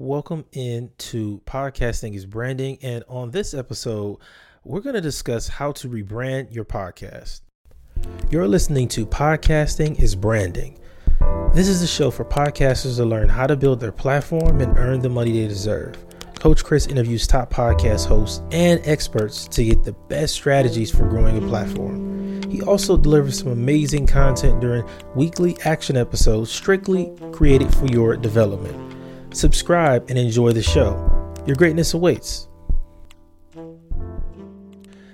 Welcome into Podcasting is Branding. And on this episode, we're going to discuss how to rebrand your podcast. You're listening to Podcasting is Branding. This is the show for podcasters to learn how to build their platform and earn the money they deserve. Coach Chris interviews top podcast hosts and experts to get the best strategies for growing a platform. He also delivers some amazing content during weekly action episodes strictly created for your development. Subscribe and enjoy the show. Your greatness awaits.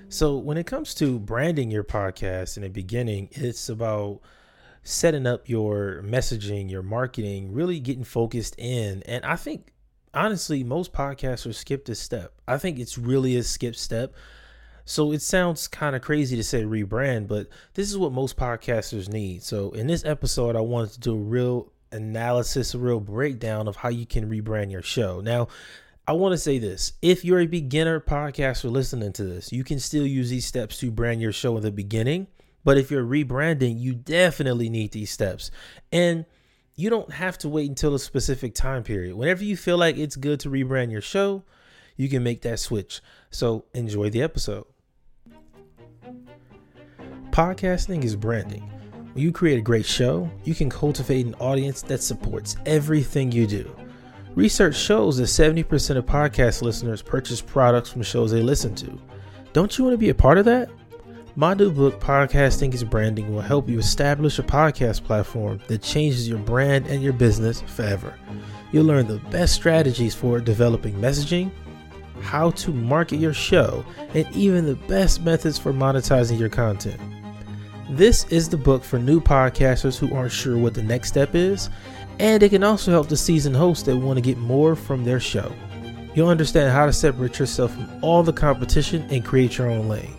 So, when it comes to branding your podcast in the beginning, it's about setting up your messaging, your marketing, really getting focused in. And I think, honestly, most podcasters skip this step. I think it's really a skip step. So it sounds kind of crazy to say rebrand, but this is what most podcasters need. So in this episode, I wanted to do a real analysis, a real breakdown of how you can rebrand your show. Now, I want to say this if you're a beginner podcaster listening to this, you can still use these steps to brand your show in the beginning. But if you're rebranding, you definitely need these steps. And you don't have to wait until a specific time period. Whenever you feel like it's good to rebrand your show, you can make that switch. So enjoy the episode. Podcasting is branding. When you create a great show, you can cultivate an audience that supports everything you do. Research shows that 70% of podcast listeners purchase products from shows they listen to. Don't you want to be a part of that? My new book, Podcasting is Branding, will help you establish a podcast platform that changes your brand and your business forever. You'll learn the best strategies for developing messaging, how to market your show, and even the best methods for monetizing your content. This is the book for new podcasters who aren't sure what the next step is and it can also help the seasoned hosts that want to get more from their show. You'll understand how to separate yourself from all the competition and create your own lane.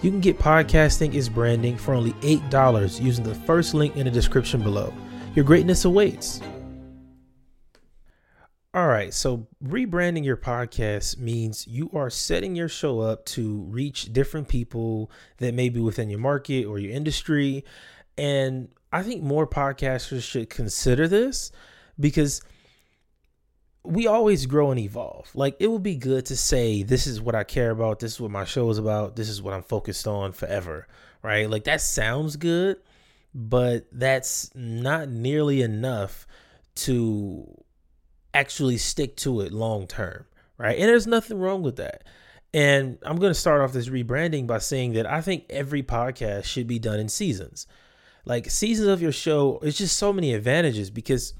You can get Podcasting is Branding for only $8 using the first link in the description below. Your greatness awaits. All right, so rebranding your podcast means you are setting your show up to reach different people that may be within your market or your industry. And I think more podcasters should consider this because we always grow and evolve. Like it would be good to say, this is what I care about, this is what my show is about, this is what I'm focused on forever, right? Like that sounds good, but that's not nearly enough to actually stick to it long term, right? And there's nothing wrong with that. And I'm going to start off this rebranding by saying that I think every podcast should be done in seasons like seasons of your show it's just so many advantages because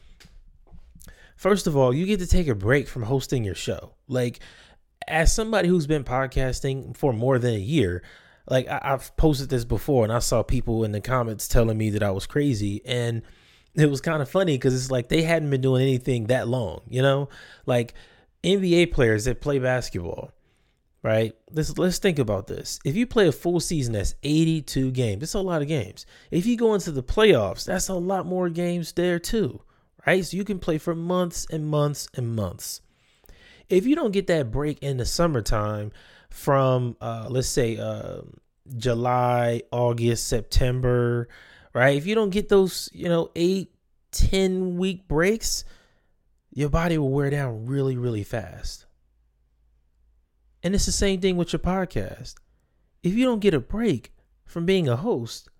first of all you get to take a break from hosting your show like as somebody who's been podcasting for more than a year like I, have posted this before and i saw people in the comments telling me that i was crazy and it was kind of funny because it's like they hadn't been doing anything that long you know like nba players that play basketball right? Let's let's think about this. If you play a full season, that's 82 games. That's a lot of games. If you go into the playoffs, that's a lot more games there too, right? So you can play for months and months and months. If you don't get that break in the summertime from uh, let's say uh, July, August, September, right? If you don't get those, you know, eight, 10 week breaks, your body will wear down really, really fast. And it's the same thing with your podcast. If you don't get a break from being a host,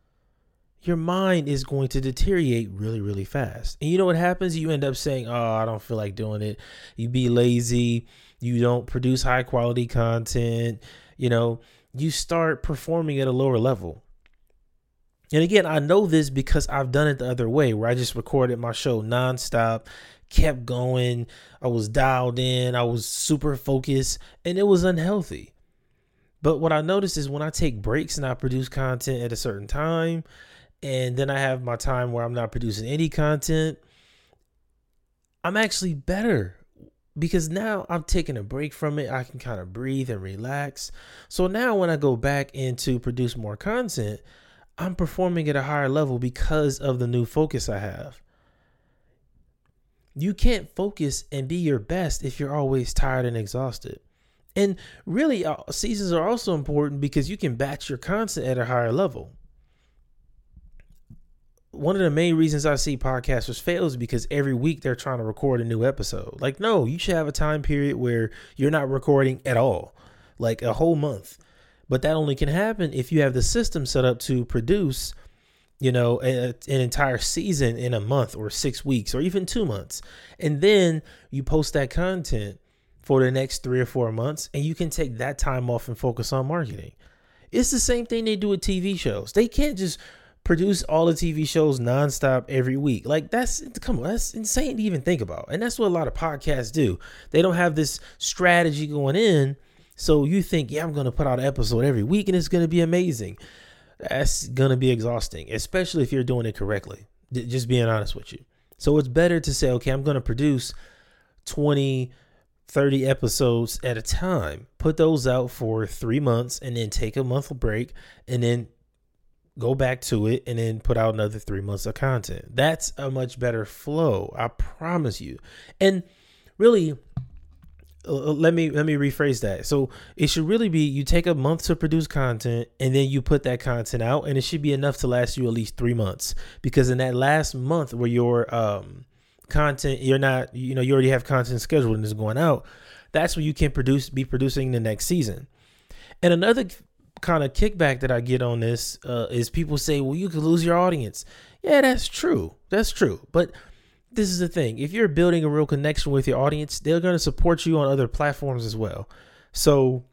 your mind is going to deteriorate really, really fast. And you know what happens? You end up saying, Oh, I don't feel like doing it. You be lazy. You don't produce high quality content. You know, you start performing at a lower level. And again, I know this because I've done it the other way where I just recorded my show nonstop kept going. I was dialed in. I was super focused, and it was unhealthy. But what I noticed is when I take breaks and I produce content at a certain time, and then I have my time where I'm not producing any content, I'm actually better because now I'm taking a break from it. I can kind of breathe and relax. So now when I go back into produce more content, I'm performing at a higher level because of the new focus I have. You can't focus and be your best if you're always tired and exhausted. And really, uh, seasons are also important because you can batch your content at a higher level. one of the main reasons I see podcasters fail is because every week they're trying to record a new episode. Like, no, you should have a time period where you're not recording at all, like a whole month. But that only can happen if you have the system set up to produce, you know, a, an entire season in a month or six weeks or even two months. And then you post that content for the next three or four months, and you can take that time off and focus on marketing. It's the same thing they do with TV shows. They can't just produce all the TV shows nonstop every week. Like that's come on, that's insane to even think about. And that's what a lot of podcasts do. They don't have this strategy going in. So you think, yeah, I'm gonna put out an episode every week and it's gonna be amazing. That's gonna be exhausting, especially if you're doing it correctly. Just being honest with you. So it's better to say, okay, I'm gonna produce 20 30 episodes at a time. Put those out for three months and then take a month break and then go back to it and then put out another three months of content. That's a much better flow. I promise you. And really, let me let me rephrase that. So it should really be you take a month to produce content and then you put that content out and it should be enough to last you at least three months. Because in that last month where your um content you're not you know you already have content scheduled and it's going out, that's when you can produce be producing the next season. And another kind of kickback that I get on this uh, is people say, well, you could lose your audience. Yeah, that's true. That's true. But this is the thing if you're building a real connection with your audience, they're going to support you on other platforms as well. So,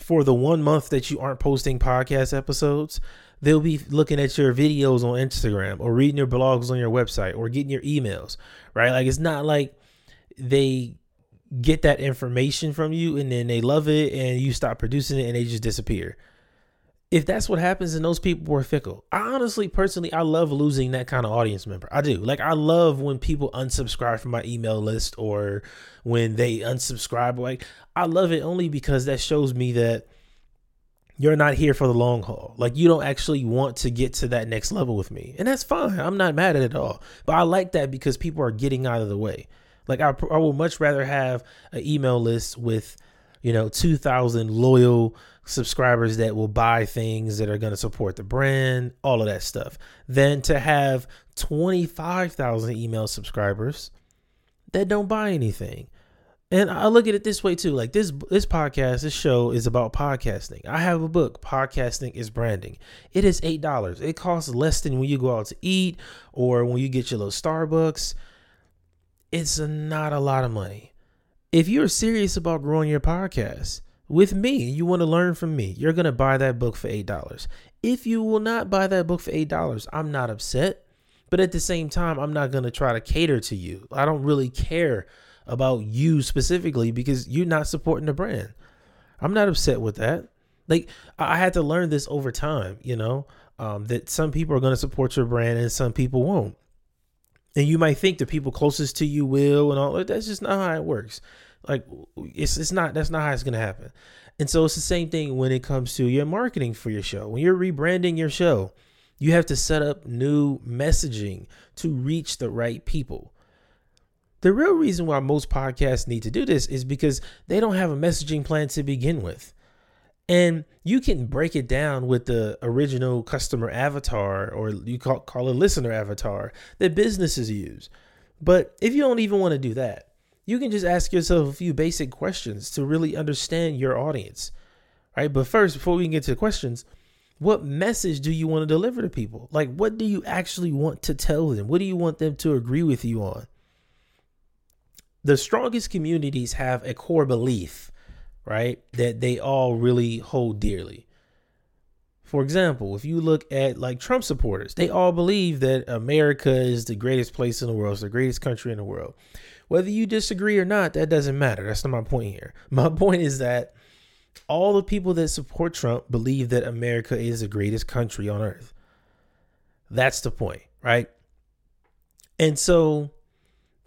for the one month that you aren't posting podcast episodes, they'll be looking at your videos on Instagram or reading your blogs on your website or getting your emails, right? Like, it's not like they get that information from you and then they love it and you stop producing it and they just disappear. If that's what happens, then those people were fickle. I honestly, personally, I love losing that kind of audience member. I do. Like, I love when people unsubscribe from my email list or when they unsubscribe. Like, I love it only because that shows me that you're not here for the long haul. Like, you don't actually want to get to that next level with me. And that's fine. I'm not mad at it at all. But I like that because people are getting out of the way. Like I, I would much rather have an email list with, you know, 2,000 loyal subscribers that will buy things that are going to support the brand, all of that stuff, than to have 25,000 email subscribers that don't buy anything. And I look at it this way too. Like this this podcast, this show is about podcasting. I have a book, Podcasting is Branding. It is $8. It costs less than when you go out to eat or when you get your little Starbucks it's not a lot of money. If you're serious about growing your podcast with me, you want to learn from me, you're going to buy that book for $8. If you will not buy that book for $8, I'm not upset. But at the same time, I'm not going to try to cater to you. I don't really care about you specifically because you're not supporting the brand. I'm not upset with that. Like I had to learn this over time, you know, um, that some people are going to support your brand and some people won't. And you might think the people closest to you will and all that's just not how it works. Like it's it's not that's not how it's gonna happen. And so it's the same thing when it comes to your marketing for your show. When you're rebranding your show, you have to set up new messaging to reach the right people. The real reason why most podcasts need to do this is because they don't have a messaging plan to begin with. And you can break it down with the original customer avatar or you call, call a listener avatar that businesses use. But if you don't even want to do that, you can just ask yourself a few basic questions to really understand your audience. Right? But first, before we get to the questions, what message do you want to deliver to people? Like, what do you actually want to tell them? What do you want them to agree with you on? The strongest communities have a core belief right? That they all really hold dearly. For example, if you look at like Trump supporters, they all believe that America is the greatest place in the world, it's the greatest country in the world. Whether you disagree or not, that doesn't matter. That's not my point here. My point is that all the people that support Trump believe that America is the greatest country on earth. That's the point, right? And so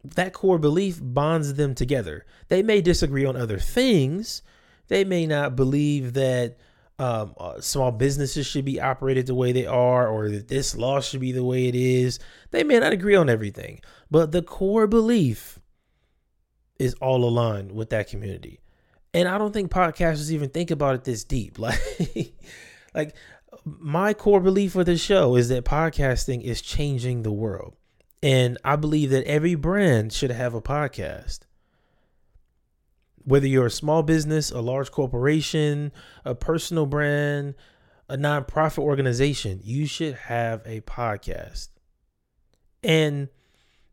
that core belief bonds them together. They may disagree on other things. They may not believe that um, uh, small businesses should be operated the way they are or that this law should be the way it is. They may not agree on everything, but the core belief is all aligned with that community. And I don't think podcasters even think about it this deep. Like, like my core belief for the show is that podcasting is changing the world. And I believe that every brand should have a podcast. Whether you're a small business, a large corporation, a personal brand, a nonprofit organization, you should have a podcast. And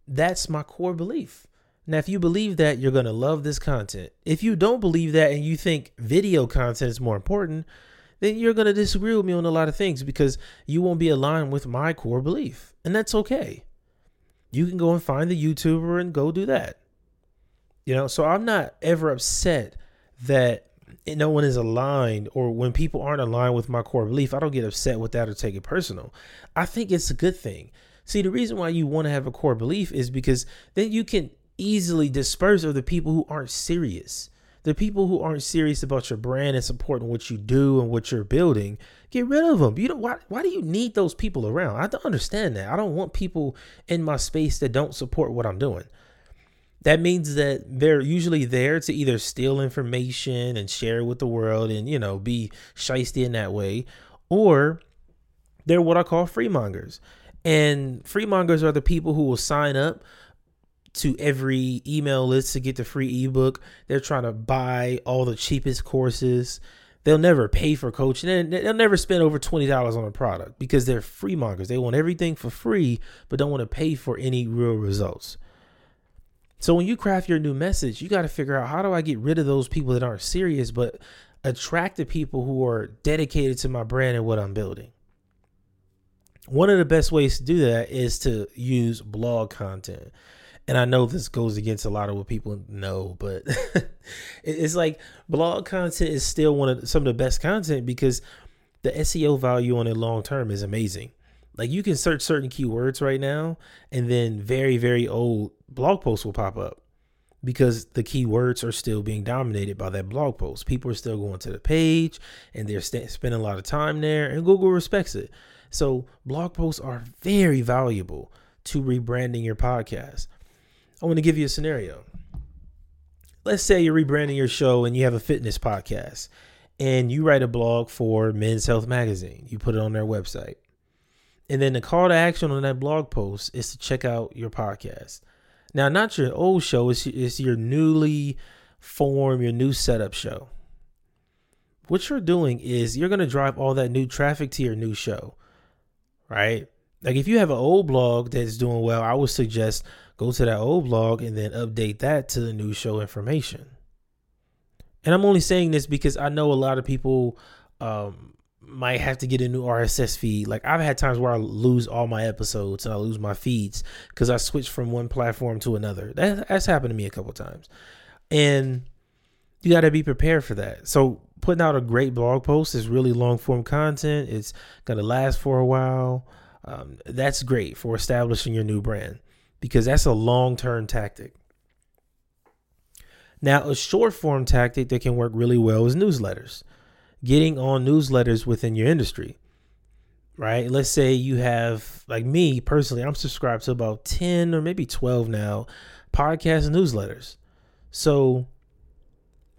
that's my core belief. Now, if you believe that, you're going to love this content. If you don't believe that and you think video content is more important, then you're going to disagree with me on a lot of things because you won't be aligned with my core belief. And that's okay. You can go and find the YouTuber and go do that. You know, so I'm not ever upset that no one is aligned or when people aren't aligned with my core belief, I don't get upset with that or take it personal. I think it's a good thing. See, the reason why you want to have a core belief is because then you can easily disperse of the people who aren't serious. The people who aren't serious about your brand and supporting what you do and what you're building, get rid of them. You know why? Why do you need those people around? I don't understand that. I don't want people in my space that don't support what I'm doing. That means that they're usually there to either steal information and share it with the world and you know be shisty in that way, or they're what I call freemongers. And freemongers are the people who will sign up to every email list to get the free ebook. They're trying to buy all the cheapest courses. They'll never pay for coaching. They'll never spend over $20 on a product because they're free mongers. They want everything for free, but don't want to pay for any real results. So when you craft your new message, you got to figure out how do I get rid of those people that aren't serious, but attract the people who are dedicated to my brand and what I'm building. One of the best ways to do that is to use blog content and I know this goes against a lot of what people know, but it's like blog content is still one of some of the best content because the SEO value on it long term is amazing. Like you can search certain keywords right now, and then very very old blog posts will pop up because the keywords are still being dominated by that blog post. People are still going to the page and they're st- spending a lot of time there, and Google respects it. So blog posts are very valuable to rebranding your podcast. I want to give you a scenario. Let's say you're rebranding your show and you have a fitness podcast and you write a blog for Men's Health Magazine. You put it on their website. And then the call to action on that blog post is to check out your podcast. Now, not your old show, it's, it's your newly formed, your new setup show. What you're doing is you're going to drive all that new traffic to your new show, right? Like if you have an old blog that's doing well, I would suggest go to that old blog and then update that to the new show information. And I'm only saying this because I know a lot of people um, might have to get a new RSS feed. Like I've had times where I lose all my episodes and I lose my feeds because I switch from one platform to another. That, that's happened to me a couple times. And you got to be prepared for that. So putting out a great blog post is really long form content. It's to last for a while. Um, that's great for establishing your new brand because that's a long term tactic. Now, a short form tactic that can work really well is newsletters. Getting on newsletters within your industry, right? Let's say you have, like me personally, I'm subscribed to about 10 or maybe 12 now podcast newsletters. So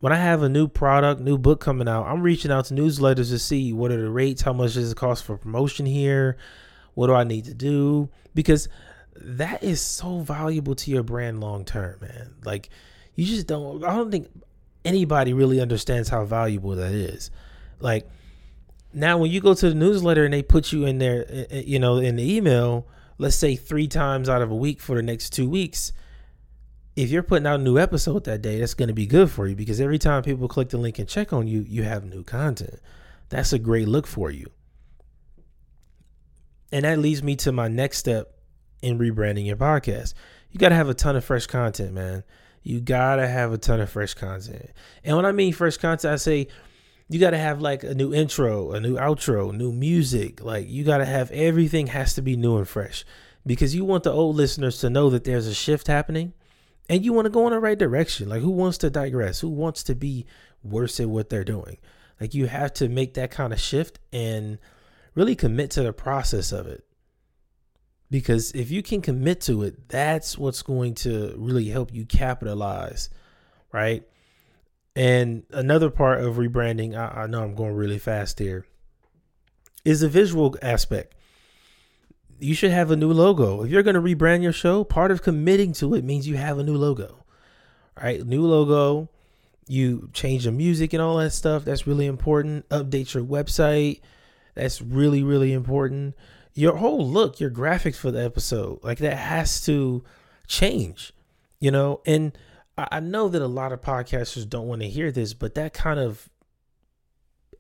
when I have a new product, new book coming out, I'm reaching out to newsletters to see what are the rates, how much does it cost for promotion here, what do I need to do? Because that is so valuable to your brand long term, man. Like you just don't I don't think anybody really understands how valuable that is. Like now when you go to the newsletter and they put you in there eh, eh, you know in the email, let's say 3 times out of a week for the next 2 weeks, if you're putting out a new episode that day, that's going to be good for you because every time people click the link and check on you, you have new content. That's a great look for you. And that leads me to my next step in rebranding your podcast. You got to have a ton of fresh content, man. You got to have a ton of fresh content. And when I mean fresh content, I say you got to have like a new intro, a new outro, new music. Like you got to have everything has to be new and fresh because you want the old listeners to know that there's a shift happening and you want to go in the right direction. Like who wants to digress? Who wants to be worse at what they're doing? Like you have to make that kind of shift and really commit to the process of it. Because if you can commit to it, that's what's going to really help you capitalize, right? And another part of rebranding, I, I know I'm going really fast here, is the visual aspect. You should have a new logo. If you're going to rebrand your show, part of committing to it means you have a new logo. Right? New logo, you change the music and all that stuff. That's really important. Update your website. That's really, really important. Your whole look, your graphics for the episode, like that has to change, you know? And I know that a lot of podcasters don't want to hear this, but that kind of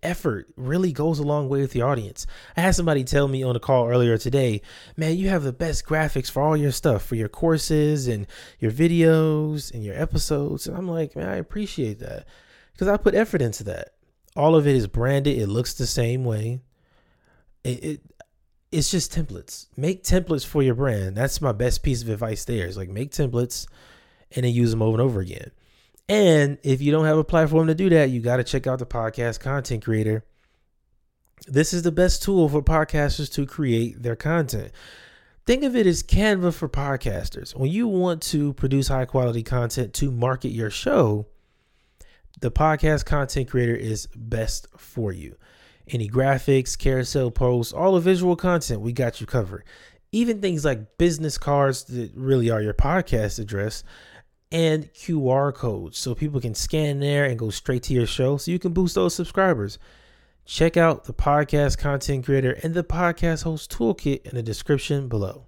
effort really goes a long way with the audience. I had somebody tell me on a call earlier today, man, you have the best graphics for all your stuff, for your courses and your videos and your episodes. And I'm like, man, I appreciate that because I put effort into that. All of it is branded, it looks the same way. It, it it's just templates. Make templates for your brand. That's my best piece of advice there. Is like make templates and then use them over and over again. And if you don't have a platform to do that, you got to check out the podcast content creator. This is the best tool for podcasters to create their content. Think of it as Canva for podcasters. When you want to produce high quality content to market your show, the podcast content creator is best for you. Any graphics, carousel posts, all the visual content, we got you covered. Even things like business cards that really are your podcast address and QR codes so people can scan there and go straight to your show so you can boost those subscribers. Check out the podcast content creator and the podcast host toolkit in the description below.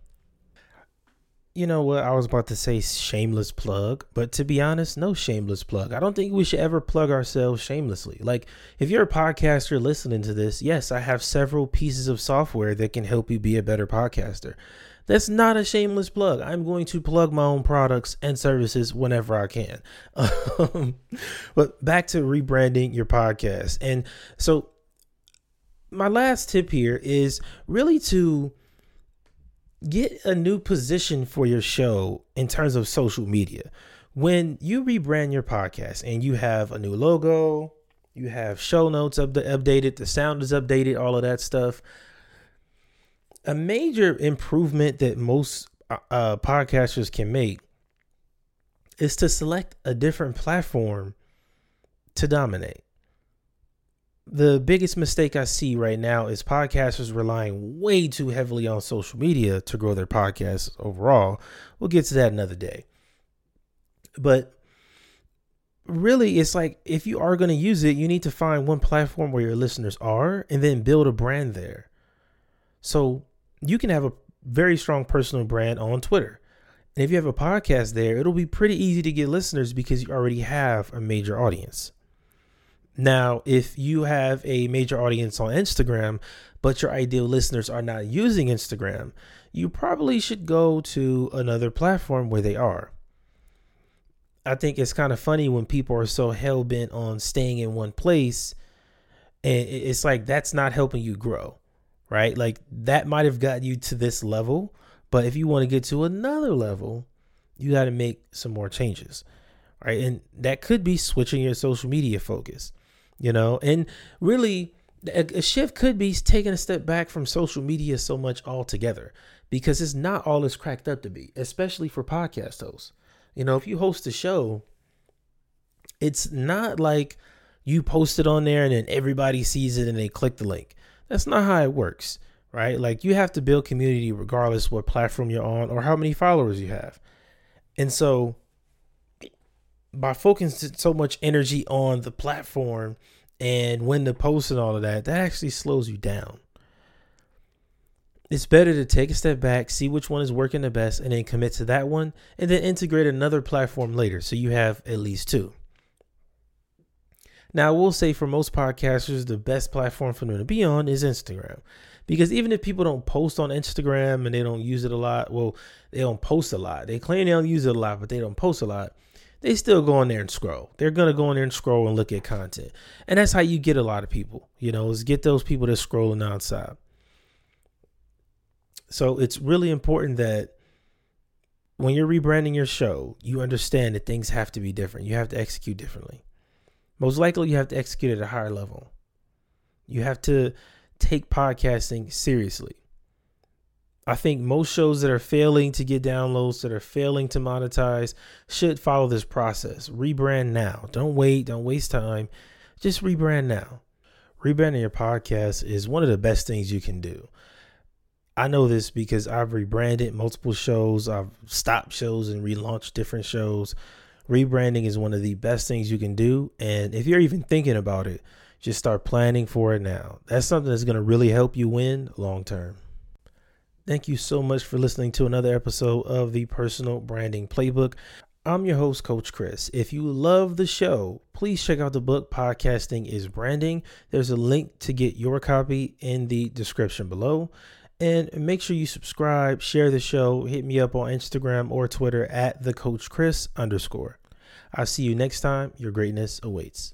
You know what? I was about to say shameless plug, but to be honest, no shameless plug. I don't think we should ever plug ourselves shamelessly. Like, if you're a podcaster listening to this, yes, I have several pieces of software that can help you be a better podcaster. That's not a shameless plug. I'm going to plug my own products and services whenever I can. Um, but back to rebranding your podcast. And so, my last tip here is really to get a new position for your show in terms of social media. When you rebrand your podcast and you have a new logo, you have show notes up updated, the sound is updated, all of that stuff a major improvement that most uh, uh, podcasters can make is to select a different platform to dominate. The biggest mistake I see right now is podcasters relying way too heavily on social media to grow their podcasts overall. We'll get to that another day. But really, it's like if you are going to use it, you need to find one platform where your listeners are and then build a brand there. So you can have a very strong personal brand on Twitter. And if you have a podcast there, it'll be pretty easy to get listeners because you already have a major audience. Now, if you have a major audience on Instagram, but your ideal listeners are not using Instagram, you probably should go to another platform where they are. I think it's kind of funny when people are so hell bent on staying in one place, and it's like that's not helping you grow right? Like that might have got you to this level, but if you want to get to another level, you got to make some more changes, right? And that could be switching your social media focus, you know, and really a, shift could be taking a step back from social media so much altogether because it's not all it's cracked up to be, especially for podcast hosts. You know, if you host a show, it's not like you post it on there and then everybody sees it and they click the link. That's not how it works, right? Like you have to build community regardless what platform you're on or how many followers you have. And so by focusing so much energy on the platform and when to post and all of that, that actually slows you down. It's better to take a step back, see which one is working the best, and then commit to that one, and then integrate another platform later so you have at least two. Now, I will say for most podcasters, the best platform for them to be on is Instagram. Because even if people don't post on Instagram and they don't use it a lot, well, they don't post a lot. They claim they don't use it a lot, but they don't post a lot. They still go in there and scroll. They're gonna go in there and scroll and look at content, and that's how you get a lot of people. You know, is get those people that's scrolling outside. So it's really important that when you're rebranding your show, you understand that things have to be different. You have to execute differently most likely you have to execute at a higher level. You have to take podcasting seriously. I think most shows that are failing to get downloads, that are failing to monetize, should follow this process. Rebrand now. Don't wait. Don't waste time. Just rebrand now. rebranding your podcast is one of the best things you can do. I know this because I've rebranded multiple shows, I've stopped shows and relaunched different shows. Rebranding is one of the best things you can do. And if you're even thinking about it, just start planning for it now. That's something that's going to really help you win long term. Thank you so much for listening to another episode of the Personal Branding Playbook. I'm your host, Coach Chris. If you love the show, please check out the book Podcasting is Branding. There's a link to get your copy in the description below. And make sure you subscribe, share the show, hit me up on Instagram or Twitter at the Coach Chris underscore. I'll see you next time. Your greatness awaits.